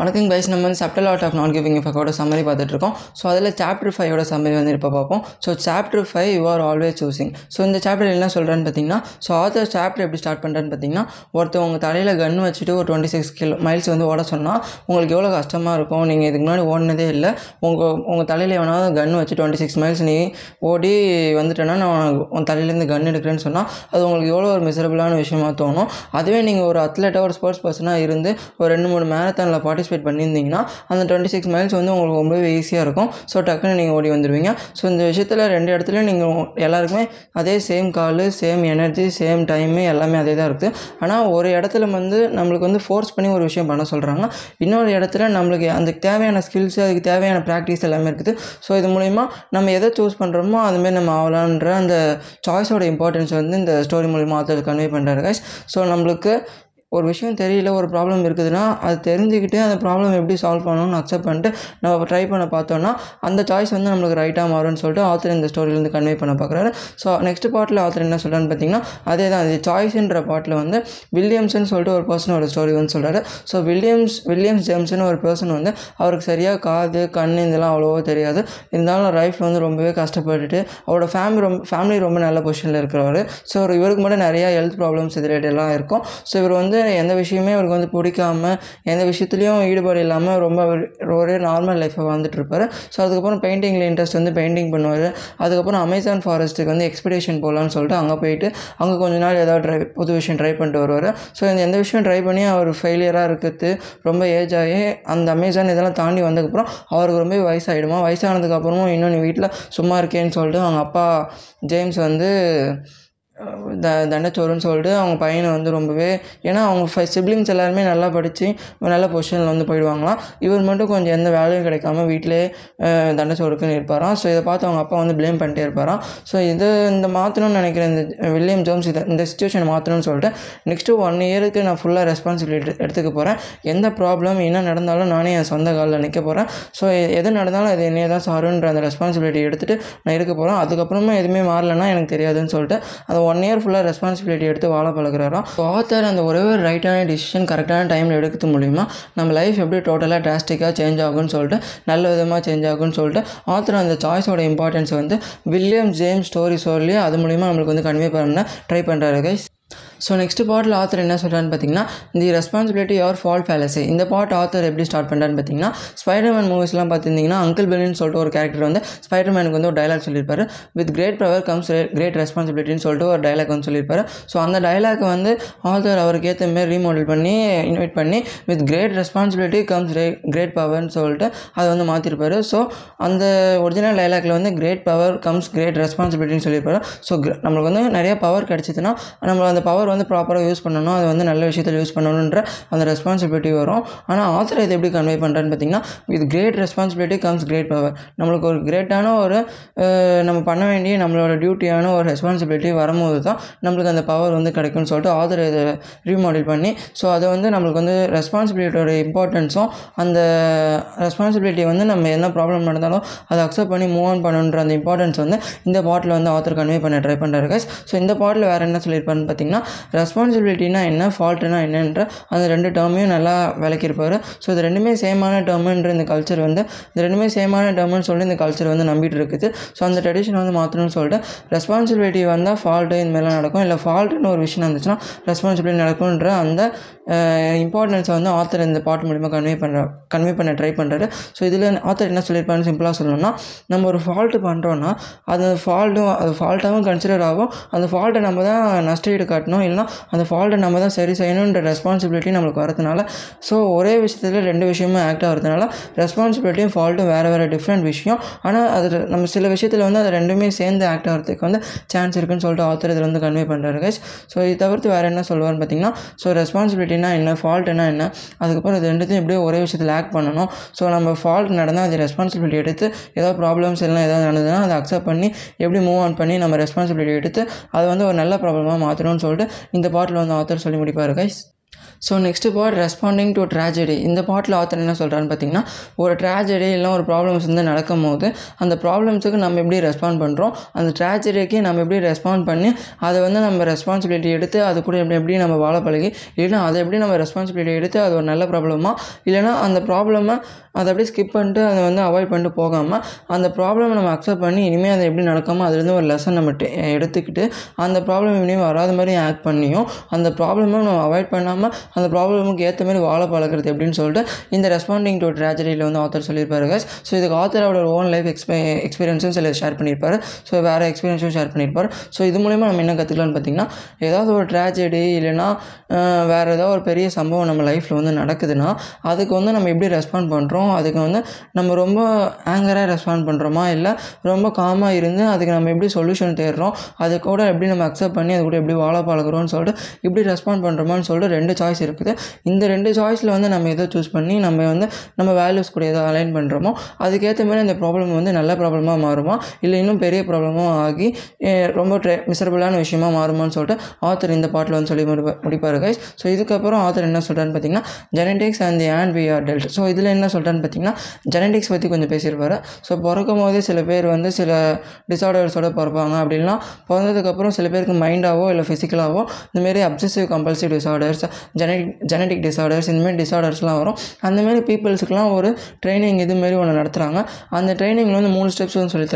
வணக்கம் கைஸ் நம்ம வந்து subtle art of not giving எஃபெக்டோட summary பார்த்துட்ருக்கோம் ஸோ அதில் சாப்டர் ஃபைவோட சம்மரி வந்து இப்போ பார்ப்போம். So chapter five you are always choosing so இந்த சாப்டர் என்ன சொல்கிறேன்னு பார்த்தீங்கன்னா ஸோ ஆத்தர் சாப்டர் எப்படி ஸ்டார்ட் பண்ணுறேன்னு பார்த்தீங்கன்னா ஒருத்தர் உங்கள் தலையில் கன் வச்சுட்டு ஒரு டுவெண்ட்டி சிக்ஸ் கிலோ மைல்ஸ் வந்து ஓட சொன்னால் உங்களுக்கு எவ்வளோ கஷ்டமாக இருக்கும்? நீங்கள் இதுக்கு முன்னாடி ஓடினதே இல்லை. உங்கள் உங்கள் தலையில் எவனாவது கன் வச்சு டுவெண்ட்டி சிக்ஸ் மைல்ஸ் நீ ஓடி வந்துட்டேன்னா நான் உன் தலையிலேருந்து கன் எடுக்கிறேன்னு சொன்னால் அது உங்களுக்கு எவ்வளோ ஒரு மிசரபிளான விஷயமா தோணும். அதுவே நீங்கள் ஒரு அத்லெட்டாக ஒரு ஸ்போர்ட்ஸ் பர்சனாக இருந்து ஒரு ரெண்டு மூணு மேரத்தானில் பார்ட்டிசிபேட் பண்ணியிருந்தீங்கன்னா அந்த டுவெண்ட்டி சிக்ஸ் மைல்ஸ் வந்து உங்களுக்கு ரொம்பவே ஈஸியாக இருக்கும். ஸோ டக்குன்னு நீங்கள் ஓடி வந்துடுவீங்க ஸோ இந்த விஷயத்தில் ரெண்டு இடத்துலையும் நீங்கள் எல்லாருக்குமே அதே சேம் காலு சேம் எனர்ஜி சேம் டைமு எல்லாமே அதே தான் இருக்குது ஆனால் ஒரு இடத்துல வந்து நம்மளுக்கு வந்து ஃபோர்ஸ் பண்ணி ஒரு விஷயம் பண்ண சொல்கிறாங்க இன்னொரு இடத்துல நம்மளுக்கு அந்த தேவையான ஸ்கில்ஸ் அதுக்கு தேவையான ப்ராக்டிஸ் எல்லாமே இருக்குது. ஸோ இது மூலிமா நம்ம எதை சூஸ் பண்ணுறோமோ அதுமாரி நம்ம ஆகலான்ற அந்த சாய்ஸோட இம்பார்ட்டன்ஸ் வந்து இந்த ஸ்டோரி மூலிமா ஆத்தர் கன்வே பண்ணுறாரு கைஸ் ஸோ நம்மளுக்கு ஒரு விஷயம் தெரியல ஒரு ப்ராப்ளம் இருக்குதுன்னா அது தெரிஞ்சுக்கிட்டு அந்த ப்ராப்ளம் எப்படி சால்வ் பண்ணணும்னு அக்செப்ட் பண்ணிட்டு நம்ம ட்ரை பண்ண பார்த்தோன்னா அந்த சாய்ஸ் வந்து நம்மளுக்கு ரைட்டாக மாறும்னு சொல்லிட்டு ஆத்தர் இந்த ஸ்டோரியிலேருந்து கன்வே பண்ண பார்க்குறாரு. ஸோ நெக்ஸ்ட் பாட்டில் ஆத்தர் என்ன சொல்கிறான்னு பார்த்தீங்கன்னா அதே தான் இது சாய்ஸ்ன்ற பாட்டில் வந்து வில்லியம்ஸ்னு சொல்லிட்டு ஒரு பர்சனோட ஸ்டோரி வந்து சொல்கிறாரு ஸோ வில்லியம்ஸ் வில்லியம்ஸ் ஜேம்ஸ்னு ஒரு பர்சன் வந்து அவருக்கு சரியாக காது கண் இதெல்லாம் அவ்வளோவா தெரியாது. இருந்தாலும் லைஃப்பில் வந்து ரொம்பவே கஷ்டப்பட்டுட்டு அவரோட ஃபேமிலி ரொம்ப ஃபேமிலி ரொம்ப நல்ல பொசிஷனில் இருக்கிறவர். ஸோ இவருக்கு மட்டும் நிறையா ஹெல்த் ப்ராப்ளம்ஸ் இது எல்லாம் இருக்கும். ஸோ இவர் வந்து எந்த விஷயமே அவருக்கு வந்து பிடிக்காம எந்த விஷயத்துலையும் ஈடுபாடு இல்லாமல் ரொம்ப ஒரே நார்மல் லைஃப்பை வாழ்ந்துட்டுருப்பாரு. ஸோ அதுக்கப்புறம் பெயிண்டிங்கில் இன்ட்ரெஸ்ட் வந்து பெயிண்டிங் பண்ணுவார். அதுக்கப்புறம் அமேசான் ஃபாரஸ்ட்டுக்கு வந்து எக்ஸ்பிடேஷன் போகலான்னு சொல்லிட்டு அங்கே போயிட்டு அங்கே கொஞ்ச நாள் ஏதாவது ட்ரை புது விஷயம் ட்ரை பண்ணிட்டு வருவார். ஸோ இந்த எந்த விஷயம் ட்ரை பண்ணி அவர் ஃபெயிலியராக இருக்கிறது ரொம்ப ஏஜ் ஆகி அந்த அமேசான் இதெல்லாம் தாண்டி வந்ததுக்கப்புறம் அவருக்கு ரொம்ப வயசாகிடுமா வயசானதுக்கப்புறமும் இன்னும் நீ வீட்டில் சும்மா இருக்கேன்னு சொல்லிட்டு அவங்க அப்பா ஜேம்ஸ் வந்து த தண்டச்சோறுன்னு சொல்லிட்டு அவங்க பையனை வந்து ரொம்பவே ஏன்னா அவங்க ஃபை சிப்ளிங்ஸ் எல்லாருமே நல்லா படித்து நல்ல பொசிஷனில் வந்து போயிடுவாங்களாம். இவர் மட்டும் கொஞ்சம் எந்த வேலையும் கிடைக்காம வீட்டிலே தண்டச்சோறுக்குன்னு இருப்பாராம். ஸோ இதை பார்த்து அவங்க அப்பா வந்து ப்ளேம் பண்ணிட்டே இருப்பாராம். ஸோ இது இந்த மாற்றணும்னு நினைக்கிறேன் இந்த வில்லியம் ஜோம்ஸ் இதை இந்த சுச்சுவேஷன் மாற்றணும்னு சொல்லிட்டு நெக்ஸ்ட்டு ஒன் இயருக்கு நான் ஃபுல்லாக ரெஸ்பான்சிபிலிட்டி எடுத்துக்க போகிறேன் எந்த ப்ராப்ளம் என்ன நடந்தாலும் நானே என் சொந்த காலில் நிற்க போகிறேன் ஸோ எது நடந்தாலும் அது என்னையே தான் சாருன்ற அந்த ரெஸ்பான்சிபிலிட்டி எடுத்துகிட்டு நான் இருக்க போகிறேன் அதுக்கப்புறமா எதுவுமே மாறலைன்னா எனக்கு தெரியாதுன்னு சொல்லிட்டு அதை ஒன் இயர் ஃபுல்லாக ரெஸ்பான்சிபிலிட்டி எடுத்து வாழ பழகிறாரோ ஆத்தர் அந்த ஒரே ஒரு ரைட்டான டிசிஷன் கரெக்டான டைமில் எடுக்கிறது மூலிமா நம்ம லைஃப் எப்படி டோட்டலாக டிராஸ்டிக்காக சேஞ்ச் ஆகும்னு சொல்லிட்டு நல்ல விதமாக சேஞ்ச் ஆகும்னு சொல்லிட்டு ஆத்தர் அந்த சாய்ஸோட இம்பார்ட்டன்ஸ் வந்து வில்லியம் ஜேம்ஸ் ஸ்டோரி சொல்லி அது மூலிமா நம்மளுக்கு வந்து கன்வே பண்ண ட்ரை பண்ணுறாரு கைஸ் ஸோ நெக்ஸ்ட் பாட்டில் ஆத்தர் என்ன சொல்கிறான்னு பார்த்தீங்கன்னா the responsibility or fault fallacy இந்த பாட் ஆத்தர் எப்படி ஸ்டார்ட் பண்ணுறான்னு பார்த்தீங்கன்னா ஸ்பைடர்மேன் மூவிஸ்லாம் பார்த்துருந்தீங்கன்னா அங்கிள் பெல்லின்னு சொல்லிட்டு ஒரு கேரக்டர் வந்து ஸ்பைடர்மேனுக்கு வந்து ஒரு டைலாக் சொல்லியிருப்பாரு with great power comes great ரெஸ்பான்சிபிலிட்டின்னு சொல்லிட்டு ஒரு டைலாக் வந்து சொல்லியிருப்பாரு ஸோ அந்த டைலாக் வந்து ஆத்தர் அவருக்கு ஏற்ற மாரி ரீமாடல் பண்ணி இன்வைட் பண்ணி with great responsibility comes great பவர்னு சொல்லிட்டு அதை வந்து மாற்றிருப்பாரு ஸோ அந்த ஒரிஜினல் டைலாக்ல வந்து கிரேட் பவர் கம்ஸ் கிரேட் ரெஸ்பான்சிபிலிட்டின்னு சொல்லியிருப்பாரு ஸோ நம்மளுக்கு வந்து நிறைய பவர் கிடச்சிதுன்னா நம்ம அந்த பவர் வந்து ப்ராப்பராக யூஸ் பண்ணணும். அது வந்து நல்ல விஷயத்தில் யூஸ் பண்ணணுன்ற அந்த ரெஸ்பான்சிபிலிட்டி வரும். ஆனால் ஆத்தர் இதை எப்படி கன்வே பண்ணுறான்னு பார்த்தீங்கன்னா with great responsibility comes great power நம்மளுக்கு ஒரு கிரேட்டான ஒரு நம்ம பண்ண வேண்டிய நம்மளோட டியூட்டியான ஒரு ரெஸ்பான்சிபிலிட்டி வரும்போது தான் நம்மளுக்கு அந்த பவர் வந்து கிடைக்கும்னு சொல்லிட்டு ஆத்தர் இதை ரீமாடல் பண்ணி ஸோ அதை வந்து நம்மளுக்கு வந்து ரெஸ்பான்சிபிலிட்டியோட இம்பார்ட்டன்ஸும் அந்த ரெஸ்பான்சிபிலிட்டி வந்து நம்ம என்ன ப்ராப்ளம் நடந்தாலும் அதை அக்செப்ட் பண்ணி மூவ் ஆன் பண்ணணுன்ற அந்த இம்பார்ட்டன்ஸ் வந்து இந்த பாட்டில் வந்து ஆத்தர் கன்வே பண்ண ட்ரை பண்ணுறாரு கைஸ் ஸோ இந்த பாட்டில் வேறு என்ன சொல்லியிருப்பாருன்னு பார்த்தீங்கன்னா ரெஸ்பான்சிபிலிட்டினா என்ன ஃபால்ட்டுனா என்னன்ற அந்த ரெண்டு டேர்மையும் நல்லா விளக்கியிருப்பார். ஸோ இது ரெண்டுமே சேமான டேர்முன்ற இந்த கல்ச்சர் வந்து இந்த ரெண்டுமே சேமான டேர்ம்னு சொல்லி இந்த கல்ச்சர் வந்து நம்பிட்டு இருக்குது. ஸோ அந்த ட்ரெடிஷன் வந்து மாற்றணும்னு சொல்லிட்டு ரெஸ்பான்சிபிலிட்டி வந்தால் ஃபால்ட்டு இந்த மாதிரிலாம் நடக்கும். இல்லை ஃபால்ட்டுன்னு ஒரு விஷயம் இருந்துச்சுன்னா ரெஸ்பான்சிபிலிட்டி நடக்கும்ன்ற அந்த இம்பார்ட்டன்ஸை வந்து ஆத்தர் இந்த பாட்டு மூலிமா கன்வே பண்ணுற கன்வே பண்ண ட்ரை பண்ணுறாரு ஸோ இதில் ஆத்தர் என்ன சொல்லியிருப்பாருன்னு சிம்பிளாக சொல்லணும்னா நம்ம ஒரு ஃபால்ட்டு பண்ணுறோன்னா அது ஃபால்ட்டும் அது ஃபால்ட்டாகவும் கன்சிடர் ஆகும். அந்த ஃபால்ட்டை நம்ம தான் நஷ்ட ஈடு காட்டணும். இல்லைனா அந்த ஃபால்ட்டை நம்ம தான் சரி செய்யணுன்ற ரெஸ்பான்சிபிலிட்டி நம்மளுக்கு வரதுனால. ஸோ ஒரே விஷயத்தில் ரெண்டு விஷயமும் ஆக்ட் ஆகிறதுனால ரெஸ்பான்சிபிலிட்டியும் ஃபால்ட்டும் வேறு வேறு டிஃப்ரெண்ட் விஷயம். ஆனால் அது நம்ம சில விஷயத்தில் வந்து அது ரெண்டுமே சேர்ந்து ஆக்ட் ஆகிறதுக்கு வந்து சான்ஸ் இருக்குன்னு சொல்லிட்டு ஆத்தர் இதில் வந்து கன்வே பண்ணுறாரு கைஸ் ஸோ இது தவிர்த்து வேறு என்ன சொல்லுவார்னு பார்த்தீங்கன்னா ஸோ ரெஸ்பான்சிபிலிட்டினா என்ன ஃபால்ட்னா என்ன அதுக்கப்புறம் இது ரெண்டுத்தையும் எப்படியோ ஒரே விஷயத்தில் ஆக்ட் பண்ணணும். ஸோ நம்ம ஃபால்ட் நடந்தால் அது ரெஸ்பான்சிபிலிட்டி எடுத்து ஏதாவது ப்ராப்ளம்ஸ் எல்லாம் ஏதாவது நடந்ததுன்னா அதை அக்செப்ட் பண்ணி எப்படி மூவ் ஆன் பண்ணி நம்ம ரெஸ்பான்சிபிலிட்டி எடுத்து அதை வந்து ஒரு நல்ல ப்ராப்ளமாக மாற்றணும்னு சொல்லிட்டு இந்த பாட்டில் வந்து ஆத்தர் சொல்லி முடிப்பார் guys so next part responding to tragedy இந்த பாட்டில் ஆத்தர் என்ன சொல்கிறான்னு பார்த்தீங்கன்னா ஒரு ட்ராஜடி இல்லை ஒரு ப்ராப்ளம்ஸ் வந்து நடக்கும் போது அந்த ப்ராப்ளம்ஸுக்கு நம்ம எப்படி ரெஸ்பாண்ட் பண்ணுறோம் அந்த ட்ராஜடிக்கு நம்ம எப்படி ரெஸ்பாண்ட் பண்ணி அதை வந்து நம்ம ரெஸ்பான்சிபிலிட்டி எடுத்து அது கூட எப்படி எப்படி நம்ம வாழ பழகி இல்லைன்னா அதை எப்படி நம்ம ரெஸ்பான்சிபிலிட்டி எடுத்து அது ஒரு நல்ல ப்ராப்ளமாக இல்லைன்னா அந்த ப்ராப்ளமை அதை அப்படியே ஸ்கிப் பண்ணிட்டு அதை வந்து அவாய்ட் பண்ணிட்டு போகாமல் அந்த ப்ராப்ளமை நம்ம அக்செப்ட் பண்ணி இனிமேல் அதை எப்படி நடக்காமல் அதுலேருந்து ஒரு லெசன் நம்ம எடுத்துக்கிட்டு அந்த ப்ராப்ளம் இனிமேல் வராத மாதிரி ஆக்ட் பண்ணியும் அந்த ப்ராப்ளமும் நம்ம அவாய்ட் பண்ணாமல் அந்த ப்ராப்ளமுக்கு ஏற்ற மாதிரி வாழ பழக்கிறது எப்படின்னு சொல்லிட்டு இந்த ரெஸ்பாண்டிங் டு ட்ராஜடியில் வந்து ஆத்தர் சொல்லியிருப்பாரு கைஸ் ஸோ இதுக்கு ஆத்தர் அவரோட ஓன் லைஃப் எக்ஸ்பீ எக்ஸ்பீரியன்ஸும் சில ஷேர் பண்ணியிருப்பார். ஸோ வேறு எக்ஸ்பீரியன்ஸும் ஷேர் பண்ணியிருப்பார். ஸோ இது மூலயமா நம்ம என்ன கற்றுக்கலாம்னு பார்த்தீங்கன்னா ஏதாவது ஒரு ட்ராஜடி இல்லைன்னா வேறு ஏதாவது ஒரு பெரிய சம்பவம் நம்ம லைஃப்பில் வந்து நடக்குதுன்னா அதுக்கு வந்து நம்ம எப்படி ரெஸ்பாண்ட் பண்ணுறோம் அதுக்கு வந்து நம்ம ரொம்ப ஆங்கராக ரெஸ்பாண்ட் பண்ணுறோமா இல்லை ரொம்ப காமாக இருந்து அதுக்கு நம்ம எப்படி சொல்யூஷன் தேடுறோம்? அது கூட எப்படி நம்ம அக்செப்ட் பண்ணி அது கூட எப்படி வாழ பழகுறோம்னு சொல்லிட்டு இப்படி ரெஸ்பாண்ட் பண்ணுறோமான்னு சொல்லிட்டு ரெண்டு ரெண்டு சாய்ஸ் இருக்குது. இந்த ரெண்டு சாய்ஸில் வந்து நம்ம எதை சூஸ் பண்ணி நம்ம வந்து நம்ம வேல்யூஸ் கூட எதை அலைன் பண்ணுறோமோ அதுக்கேற்ற மாதிரி அந்த ப்ராப்ளம் வந்து நல்ல ப்ராப்ளமாக மாறுமா இல்லை இன்னும் பெரிய ப்ராப்ளமாக ஆகி ரொம்ப ட்ரெ மிசரபிளான விஷயமா மாறுமான்னு சொல்லிட்டு ஆத்தர் இந்த பாட்டில் வந்து சொல்லி முடிப்பா முடிப்பார் கைஸ் ஸோ இதுக்கப்புறம் ஆத்தர் என்ன சொல்கிறான்னு பார்த்தீங்கன்னா genetics and the hand we are dealt so இதில் என்ன சொல்கிறான்னு பார்த்தீங்கன்னா ஜெனடிக்ஸ் பற்றி கொஞ்சம் பேசியிருப்பாரு. ஸோ பிறக்கும் போதே சில பேர் வந்து சில டிசார்டர்ஸோட பிறப்பாங்க. அப்படின்னா பிறந்ததுக்கப்புறம் சில பேருக்கு மைண்டாவோ இல்லை ஃபிசிக்கலாகவோ இந்தமாரி obsessive compulsive disorders genetic genetic disorders இந்தமாரி டிசார்டர்ஸ்லாம் வரும். அந்தமாரி பீப்புள்ஸுக்குலாம் ஒரு ட்ரைனிங் இதுமாரி ஒன்று நடத்துகிறாங்க அந்த ட்ரைனிங்கில் வந்து மூணு ஸ்டெப்ஸ் வந்து சொல்லித்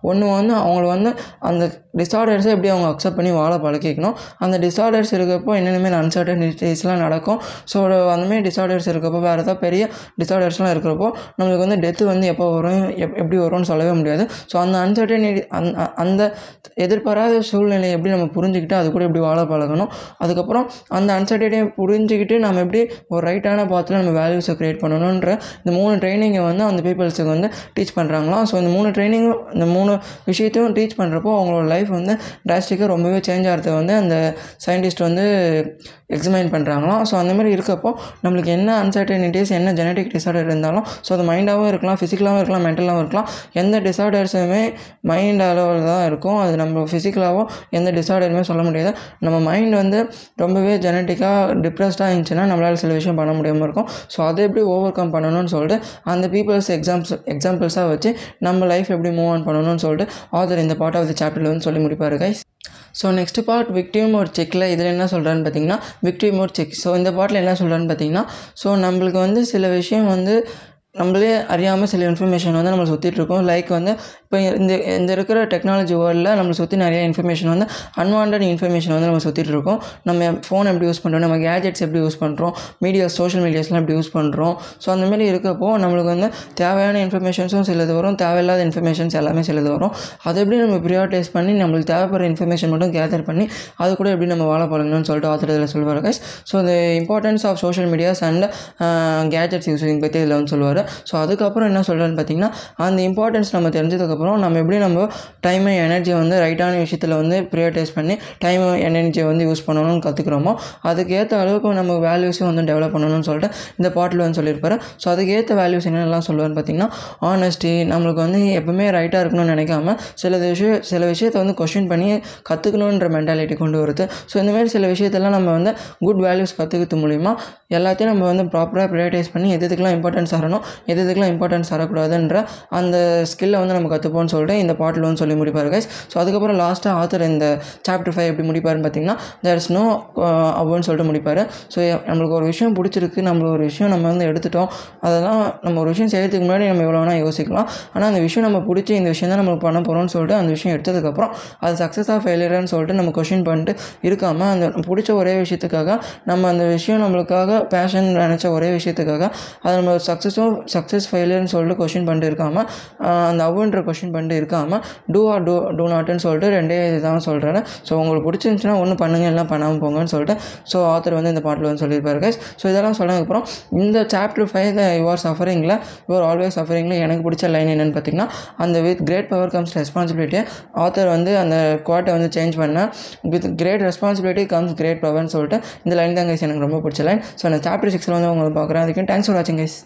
ஒன்று வந்து அவங்கள வந்து அந்த டிஸார்டர்ஸை எப்படி அவங்க அக்செப்ட் பண்ணி வாழ பழக்கிக்கணும் அந்த டிஸார்டர்ஸ் இருக்கப்போ என்னென்னமே அன்சர்டனிட்டிஸ்லாம் நடக்கும். ஸோ அந்தமாரி டிஸார்டர்ஸ் இருக்கப்போ வேறு ஏதாவது பெரிய டிஸார்டர்ஸ்லாம் இருக்கிறப்போ நம்மளுக்கு வந்து டெத்து வந்து எப்போ வரும்? எப் எப்படி வரும்னு சொல்லவே முடியாது. ஸோ அந்த அன்சர்டனிட்டி அந்த அந்த எதிர்பாராத சூழ்நிலையை எப்படி நம்ம புரிஞ்சுக்கிட்டு அது கூட எப்படி வாழ பழகணும்? அதுக்கப்புறம் அந்த அன்சர்டனிட்டியை புரிஞ்சுக்கிட்டு நம்ம எப்படி ஒரு ரைட்டான பாத்தில் நம்ம வேல்யூஸை க்ரியேட் பண்ணணுன்ற இந்த மூணு ட்ரைனிங்கை வந்து அந்த பீப்புள்ஸுக்கு வந்து டீச் பண்ணுறாங்களாம் ஸோ இந்த மூணு ட்ரைனிங்கும் இந்த மூணு விஷயத்தையும் டீச் பண்ணுறப்போ அவங்களோட லைஃப் லைஃப் வந்து டிராஸ்டிக்காக ரொம்பவே சேஞ்ச் ஆகிறது வந்து அந்த சயின்டிஸ்ட் வந்து எக்ஸாமைன் பண்ணுறாங்களாம் ஸோ அந்த மாதிரி இருக்கப்போ நம்மளுக்கு என்ன அன்சர்டனிட்டிஸ் என்ன ஜெனட்டிக் டிசார்டர் இருந்தாலும் ஸோ அது மைண்டாகவும் இருக்கலாம் ஃபிசிக்கலாகவும் இருக்கலாம் மென்டலாகவும் இருக்கலாம். எந்த டிசார்டர்ஸுமே மைண்ட் அளவில் தான் இருக்கும். அது நம்ம ஃபிசிக்கலாகவும் எந்த டிசார்டருமே சொல்ல முடியாது. நம்ம மைண்ட் வந்து ரொம்பவே ஜெனட்டிக்காக டிப்ரெஸ்டாக இருந்துச்சுன்னா நம்மளால் சில விஷயம் பண்ண முடியாமல் இருக்கும். ஸோ அதை எப்படி ஓவர் கம் பண்ணணும்னு சொல்லிட்டு அந்த பீப்புள்ஸ் எக்ஸாம்ஸ் எக்ஸாம்பிள்ஸாக வச்சு நம்ம லைஃப் எப்படி மூவ் ஆன் பண்ணணும்னு சொல்லிட்டு ஆதர் இந்த பார்ட் ஆஃப் தி சாப்டர்ல வந்து சொல்லி முடிப்பாரு guys so next part victim ஒரு செக்கில் இதில் என்ன சொல்கிறான்னு பார்த்தீங்கன்னா விக்டிம் ஒரு செக் ஸோ இந்த பாட்டில் என்ன சொல்கிறான்னு பார்த்தீங்கன்னா ஸோ நம்மளுக்கு வந்து சில விஷயம் வந்து நம்மளே அறியாமல் சில இன்ஃபர்மேஷன் வந்து நம்மளை சுற்றிட்டுருக்கோம் லைக் வந்து இப்போ இந்த இந்த இருக்கிற டெக்னாலஜி வேர்ல்டில் நம்மளை சுற்றி நிறைய இன்ஃபர்மேஷன் வந்து அன்வான்ட் இன்ஃபர்மேஷன் வந்து நம்ம சுற்றிட்டு இருக்கோம். நம்ம ஃபோன் எப்படி யூஸ் பண்ணுறோம் நம்ம கேஜெட்ஸ் எப்படி யூஸ் பண்ணுறோம் மீடியாஸ் சோஷியல் மீடியாஸ்லாம் எப்படி யூஸ் பண்ணுறோம் ஸோ அந்தமாரி இருக்கப்போ நம்மளுக்கு வந்து தேவையான இன்ஃபர்மேஷன்ஸும் சிலது வரும். தேவையில்லாத இன்ஃபர்மேஷன்ஸ் எல்லாமே சிலது வரும். அதை எப்படி நம்ம ப்ரியாரிட்டைஸ் பண்ணி நம்மளுக்கு தேவைப்படுற இன்ஃபர்மேஷன் மட்டும் கேதர் பண்ணி அது கூட எப்படி நம்ம வாழ பழகணும்னு சொல்லிட்டு ஆத்தர் இதில் சொல்லுவார் guys so the importance of social medias and gadgets using பற்றி இதில் வந்து சொல்லுவார் ஸோ அதுக்கப்புறம் என்ன சொல்கிறேன்னு பார்த்தீங்கன்னா அந்த இம்பார்ட்டன்ஸ் நம்ம தெரிஞ்சதுக்கப்புறம் நம்ம எப்படி நம்ம டைம் எனர்ஜியை வந்து ரைட்டான விஷயத்தில் வந்து ப்ரியாரிட்டைஸ் பண்ணி டைம் எனர்ஜியை வந்து யூஸ் பண்ணணும்னு கற்றுக்குறோமோ அதுக்கேற்ற அளவுக்கு நம்ம வேல்யூஸும் வந்து டெவலப் பண்ணணும்னு சொல்லிட்டு இந்த பாட்டில் வந்து சொல்லியிருப்பாரு. ஸோ அதுக்கேற்ற வேல்யூஸ் என்னென்னலாம் சொல்லுவார்னு பார்த்தீங்கன்னா ஆனஸ்டி நம்மளுக்கு வந்து எப்பவுமே ரைட்டாக இருக்கணும்னு நினைக்காம சில விஷயம் சில விஷயத்தை வந்து கொஷின் பண்ணி கற்றுக்கணுன்ற மென்டாலிட்டி கொண்டு வருது. ஸோ இந்தமாதிரி சில விஷயத்தெல்லாம் நம்ம வந்து குட் வேல்யூஸ் கற்றுக்கிறது மூலிமா எல்லாத்தையும் நம்ம வந்து ப்ராப்பராக ப்ரையாரிட்டைஸ் பண்ணி எதுக்கெல்லாம் இம்பார்ட்டன்ஸ் தரணும் எது எதுக்கெல்லாம் இம்பார்ட்டன்ஸ் தரக்கூடாதுன்ற அந்த ஸ்கில்லை வந்து நம்ம கற்றுப்போம்னு சொல்லிட்டு இந்த பாட்டில் வந்து சொல்லி முடிப்பார் கைஸ் ஸோ அதுக்கப்புறம் லாஸ்ட்டாக ஆத்தர் இந்த சாப்டர் ஃபைவ் எப்படி முடிப்பாருன்னு பார்த்தீங்கன்னா தேர் இஸ் நோ அப்படின்னு uh, சொல்லிட்டு முடிப்பார். ஸோ நம்மளுக்கு ஒரு விஷயம் பிடிச்சிருக்கு நம்மளுக்கு ஒரு விஷயம் நம்ம வந்து எடுத்துட்டோம் அதெல்லாம் நம்ம ஒரு விஷயம் செய்கிறதுக்கு முன்னாடி நம்ம எவ்வளோ வேணால் யோசிக்கலாம். ஆனால் அந்த விஷயம் நம்ம பிடிச்சி இந்த விஷயம் தான் நம்ம பண்ண போகிறோம்னு சொல்லிட்டு அந்த விஷயம் எடுத்ததுக்கப்புறம் அது சக்ஸஸாக ஃபெயிலியர்னு சொல்லிட்டு நம்ம கொஷின் பண்ணிட்டு இருக்காமல் அந்த பிடிச்ச ஒரே விஷயத்துக்காக நம்ம அந்த விஷயம் நம்மளுக்காக பேஷன் நினச்ச ஒரே விஷயத்துக்காக அதை நம்ம சக்ஸஸும் சக்ஸஸ் ஃபெயிலியர்னு சொல்லிட்டு கொஷின் பண்ணிட்டு இருக்காமல் அந்த அவுன்ற கொஷின் பண்ணிட்டு இருக்காமல் டூ ஆர் டூ டூ நாட்டுன்னு சொல்லிட்டு ரெண்டே இதுதான் சொல்கிறேன் ஸோ உங்களுக்கு பிடிச்சிருந்துச்சுன்னா ஒன்றும் பண்ணுங்க எல்லாம் பண்ணாமல் போங்கன்னு சொல்லிட்டு ஸோ ஆத்தர் வந்து இந்த பாட்டில் வந்து சொல்லியிருப்பாரு கைஸ் ஸோ இதெல்லாம் சொன்னதுக்கப்புறம் இந்த சாப்டர் ஃபைவ் யுவர் சஃபரிங்கில் யுவர் ஆல்வேஸ் சஃபரிங்கில் எனக்கு பிடிச்ச லைன் என்னென்னு பார்த்தீங்கன்னா அந்த with great power comes responsibility author வந்து அந்த குவாட்டை வந்து சேஞ்ச் பண்ண with great responsibility comes great பவர்னு சொல்லிட்டு இந்த லைன் தான் கைஸ் எனக்கு ரொம்ப பிடிச்ச லைன் ஸோ அந்த சாப்டர் சிக்ஸில் வந்து உங்களுக்கு பார்க்குறேன். அதுக்கு தேங்க்ஸ் ஃபார் வாட்சிங் கைஸ்